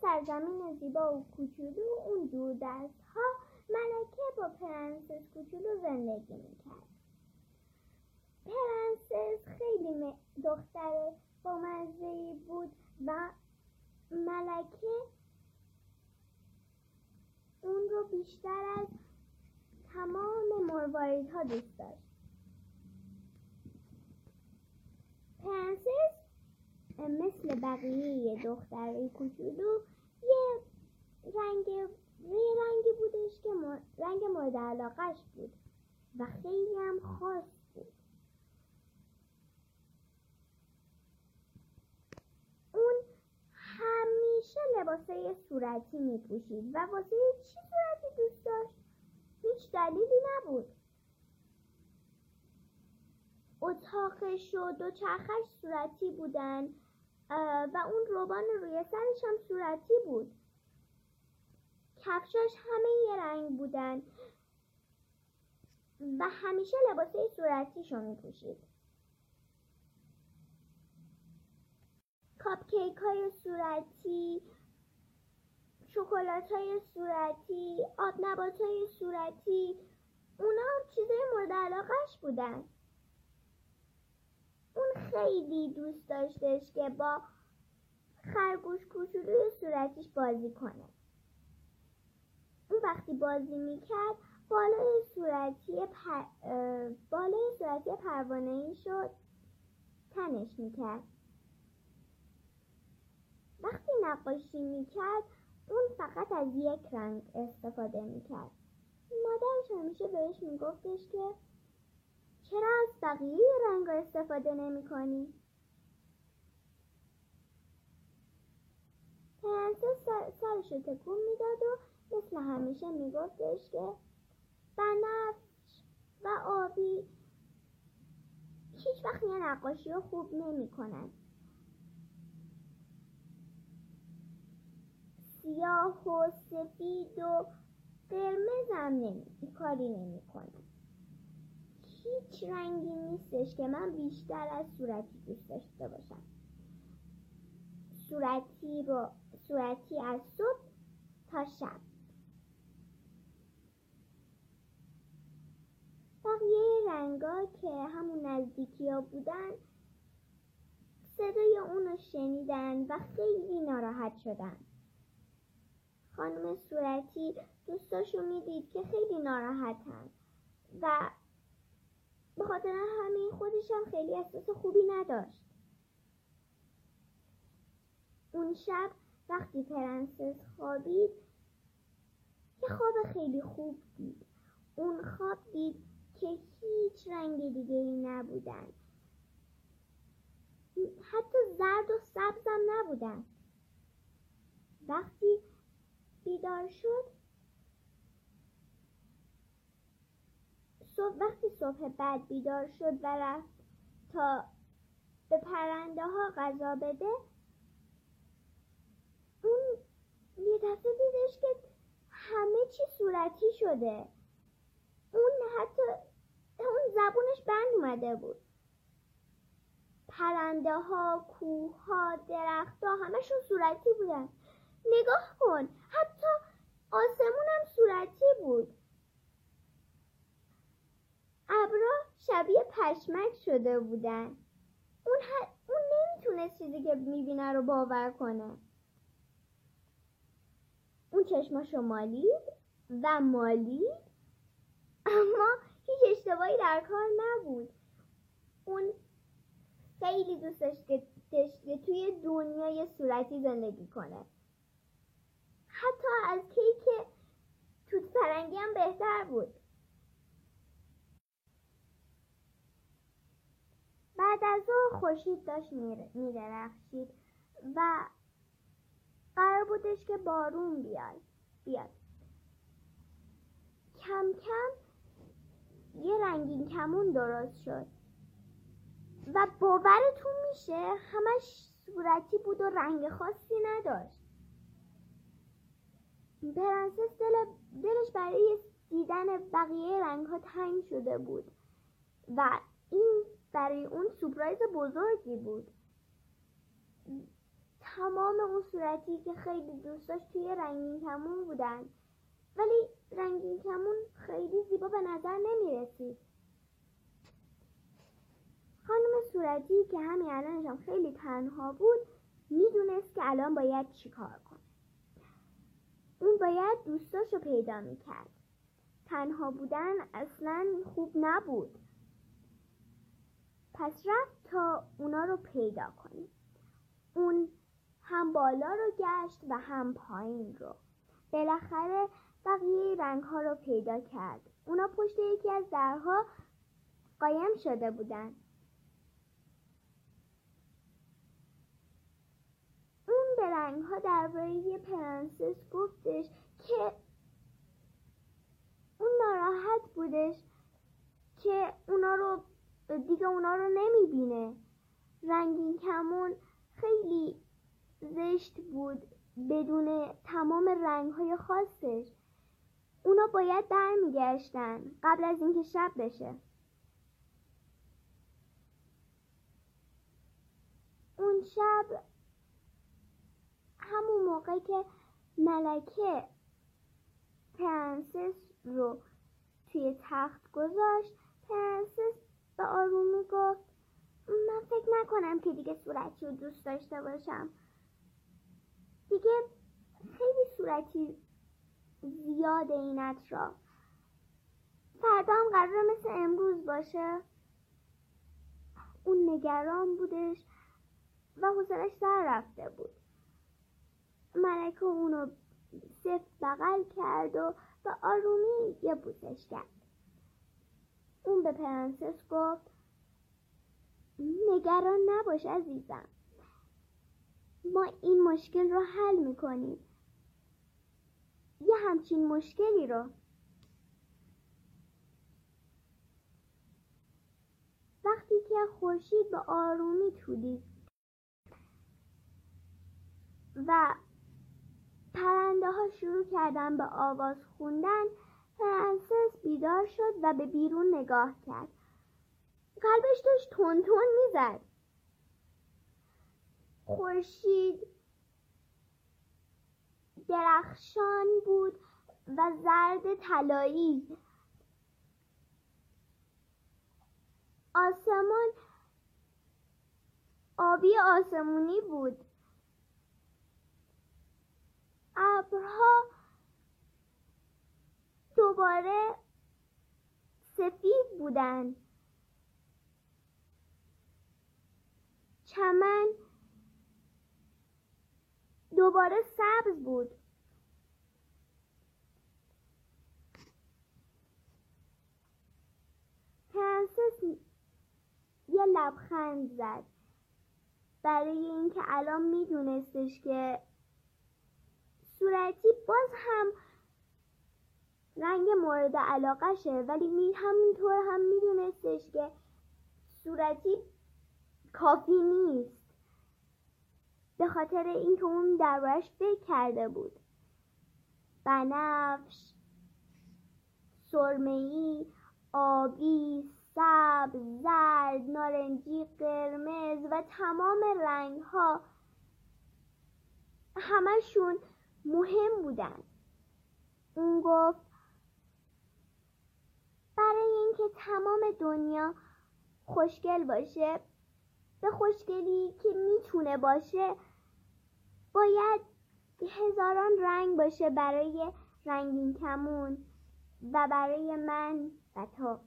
سرزمین زیبا و کوچولو اون دور دست ها ملکه با پرنسس کوچولو زندگی می‌کرد. پرنسس خیلی دختر با بود و ملکه اون رو بیشتر از تمام مرواریدها دوست داشت. پرنسس مثل بقیه دخترای کوچولو یه رنگ یه رنگی بودش که رنگ مورد علاقش بود و خیلی هم خاص بود. اون همیشه لباسای صورتی می پوشید و واسه چی صورتی دوست داشت؟ هیچ دلیلی نبود. اتاقش و دو چرخش صورتی بودن و اون روبان روی سرش هم صورتی بود. کفشاش همه یه رنگ بودن. و همیشه لباسه صورتیشو می پوشید کاپکیک های صورتی شکلات های صورتی آب نبات های صورتی اونا هم چیزای مورد علاقش بودن. اون خیلی دوست داشتش که با خرگوش کوچولوی صورتیش بازی کنه. اون وقتی بازی می‌کرد بالای صورتی پر... بالای صورتی پروانه ای شد. تنش می‌کرد. وقتی نقاشی می‌کرد اون فقط از یک رنگ استفاده می‌کرد. مادرش همیشه بهش میگفتش که چرا از بقیه رنگ استفاده نمی کنی؟ سرش تکون می‌داد و مثل همیشه میگفتش که بنفش و آبی هیچ وقت یه نقاشی رو خوب نمی کنن. سیاه و سفید و قرمز هم نمی کاری نمی کنن. هیچ رنگی نیستش که من بیشتر از صورتی دوست داشته باشم صورتی رو صورتی از صبح تا شب. بقیه رنگا که همون نزدیکی ها بودن صدای اونو شنیدن و خیلی ناراحت شدن. خانم صورتی دوستاشو می‌دید که خیلی ناراحتن و به خاطر همین خودش هم خیلی احساس خوبی نداشت. اون شب وقتی پرنسس خوابید یه خواب خیلی خوب دید. اون خواب دید که هیچ رنگ دیگه ای نبودن. حتی زرد و سبزم نبودن. وقتی بیدار شد صبح وقتی صبح بعد بیدار شد و رفت تا به پرنده ها غذا بده اون یه دفعه دیدش که همه چی صورتی شده. اون حتی اون زبونش بند اومده بود. پرنده ها کوه ها درخت ها همشون صورتی بودن. نگاه کن حتی آسمون هم صورتی بود. ابرا شبیه پشمک شده بودن. اون, ح... اون نمی‌تونست چیزی که می‌بینه رو باور کنه. اون چشماشو مالید و مالید اما هیچ اشتباهی در کار نبود. اون خیلی دوست داشت که توی دنیای صورتی زندگی کنه. حتی از کیک توت فرنگی هم بهتر بود. بعد از او خورشید داشت میدرخشید و قرار بودش که بارون بیاد. بیاد. کم کم یه رنگین کمون درست شد. و باورتون میشه همش صورتی بود و رنگ خاصی نداشت. پرنسس دل دلش برای دیدن بقیه رنگ ها تنگ شده بود. و این برای اون سپرایز بزرگی بود. تمام اون صورتی که خیلی دوست داشت توی رنگین کمون بودن. ولی رنگین کمون خیلی زیبا به نظر نمی رسید خانم صورتی که همین الانشم خیلی تنها بود می‌دونست که الان باید چیکار کنه. اون باید دوستاش رو پیدا می‌کرد. تنها بودن اصلا خوب نبود. پس رفت تا اونا رو پیدا کنه. اون هم بالا رو گشت و هم پایین رو. بالاخره بقیه رنگ ها رو پیدا کرد. اونا پشت یکی از درها قایم شده بودن. اون به رنگ ها درباره پرنسس گفتش که اون ناراحت بودش که اونا رو دیگه اونا رو نمی‌بینه. رنگین کمون خیلی زشت بود بدون تمام رنگ های خاصش. اونا باید برمیگشتن قبل از اینکه شب بشه. اون شب همون موقع که ملکه پرنسس رو توی تخت گذاشت پرنسس به آرومی گفت من فکر نکنم که دیگه صورتی رو دوست داشته باشم. دیگه خیلی صورتی زیاده این اطراف فردا هم قرار مثل امروز باشه. اون نگران بودش و حوصلش سر رفته بود. ملکه اونو سفت بغل کرد و به آرومی یه بوسش کرد. اون به پرنسس گفت نگران نباش عزیزم. ما این مشکل رو حل می‌کنیم. یه همچین مشکلی رو. وقتی که خورشید به آرومی تودید و پرنده ها شروع کردن به آواز خوندن پرنسس بیدار شد و به بیرون نگاه کرد. قلبش داشت تون تون می‌زد. خورشید درخشان بود و زرد طلایی. آسمان آبی آسمونی بود. ابرها دوباره سفید بودند. چمن دوباره سبز بود. پرنسس یه لبخند زد. برای اینکه الان میدونستش که صورتی باز هم رنگ مورد علاقشه ولی می همینطور هم میدونستش که صورتی کافی نیست. به خاطر اینکه اون دربارش فکر کرده بود. بنفش سرمهای آبی سبز زرد نارنجی قرمز و تمام رنگ ها همشون مهم بودن. اون گفت برای اینکه تمام دنیا خوشگل باشه به خوشگلی که می‌تونه باشه باید هزاران رنگ باشه برای رنگین کمون و برای من و تو.